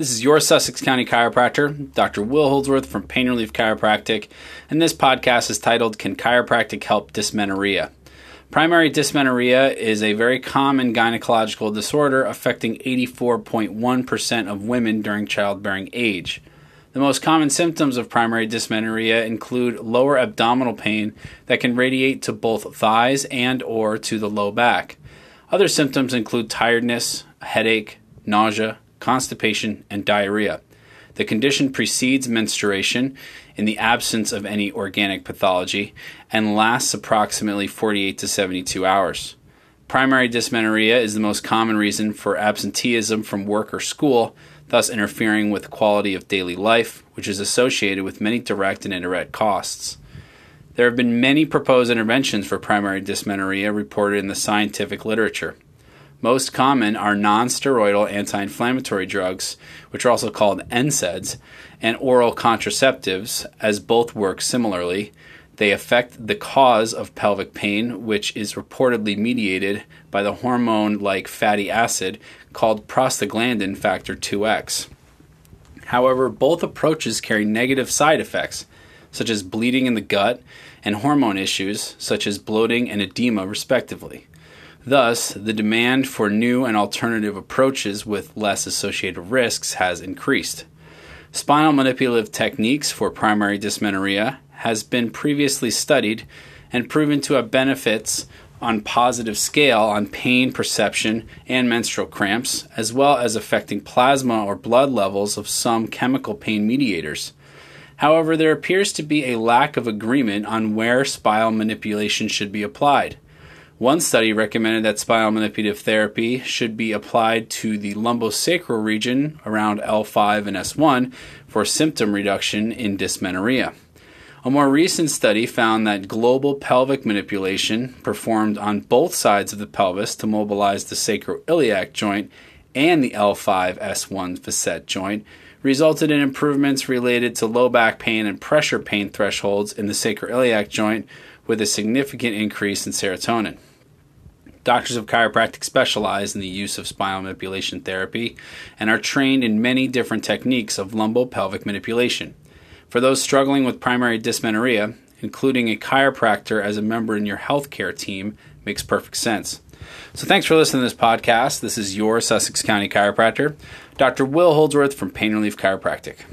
This is your Sussex County chiropractor, Dr. Will Holdsworth from Pain Relief Chiropractic, and this podcast is titled Can Chiropractic Help Dysmenorrhea? Primary dysmenorrhea is a very common gynecological disorder affecting 84.1% of women during childbearing age. The most common symptoms of primary dysmenorrhea include lower abdominal pain that can radiate to both thighs and or to the low back. Other symptoms include tiredness, headache, nausea, constipation, and diarrhea. The condition precedes menstruation in the absence of any organic pathology and lasts approximately 48 to 72 hours. Primary dysmenorrhea is the most common reason for absenteeism from work or school, thus interfering with quality of daily life, which is associated with many direct and indirect costs. There have been many proposed interventions for primary dysmenorrhea reported in the scientific literature. Most common are non-steroidal anti-inflammatory drugs, which are also called NSAIDs, and oral contraceptives, as both work similarly. They affect the cause of pelvic pain, which is reportedly mediated by the hormone like fatty acid called prostaglandin factor 2X. However, both approaches carry negative side effects, such as bleeding in the gut and hormone issues, such as bloating and edema, respectively. Thus, the demand for new and alternative approaches with less associated risks has increased. Spinal manipulative techniques for primary dysmenorrhea has been previously studied and proven to have benefits on positive scale on pain perception and menstrual cramps, as well as affecting plasma or blood levels of some chemical pain mediators. However, there appears to be a lack of agreement on where spinal manipulation should be applied. One study recommended that spinal manipulative therapy should be applied to the lumbosacral region around L5 and S1 for symptom reduction in dysmenorrhea. A more recent study found that global pelvic manipulation performed on both sides of the pelvis to mobilize the sacroiliac joint and the L5 S1 facet joint resulted in improvements related to low back pain and pressure pain thresholds in the sacroiliac joint with a significant increase in serotonin. Doctors of chiropractic specialize in the use of spinal manipulation therapy and are trained in many different techniques of lumbopelvic manipulation. For those struggling with primary dysmenorrhea, including a chiropractor as a member in your healthcare team makes perfect sense. So, thanks for listening to this podcast. This is your Sussex County chiropractor, Dr. Will Holdsworth from Pain Relief Chiropractic.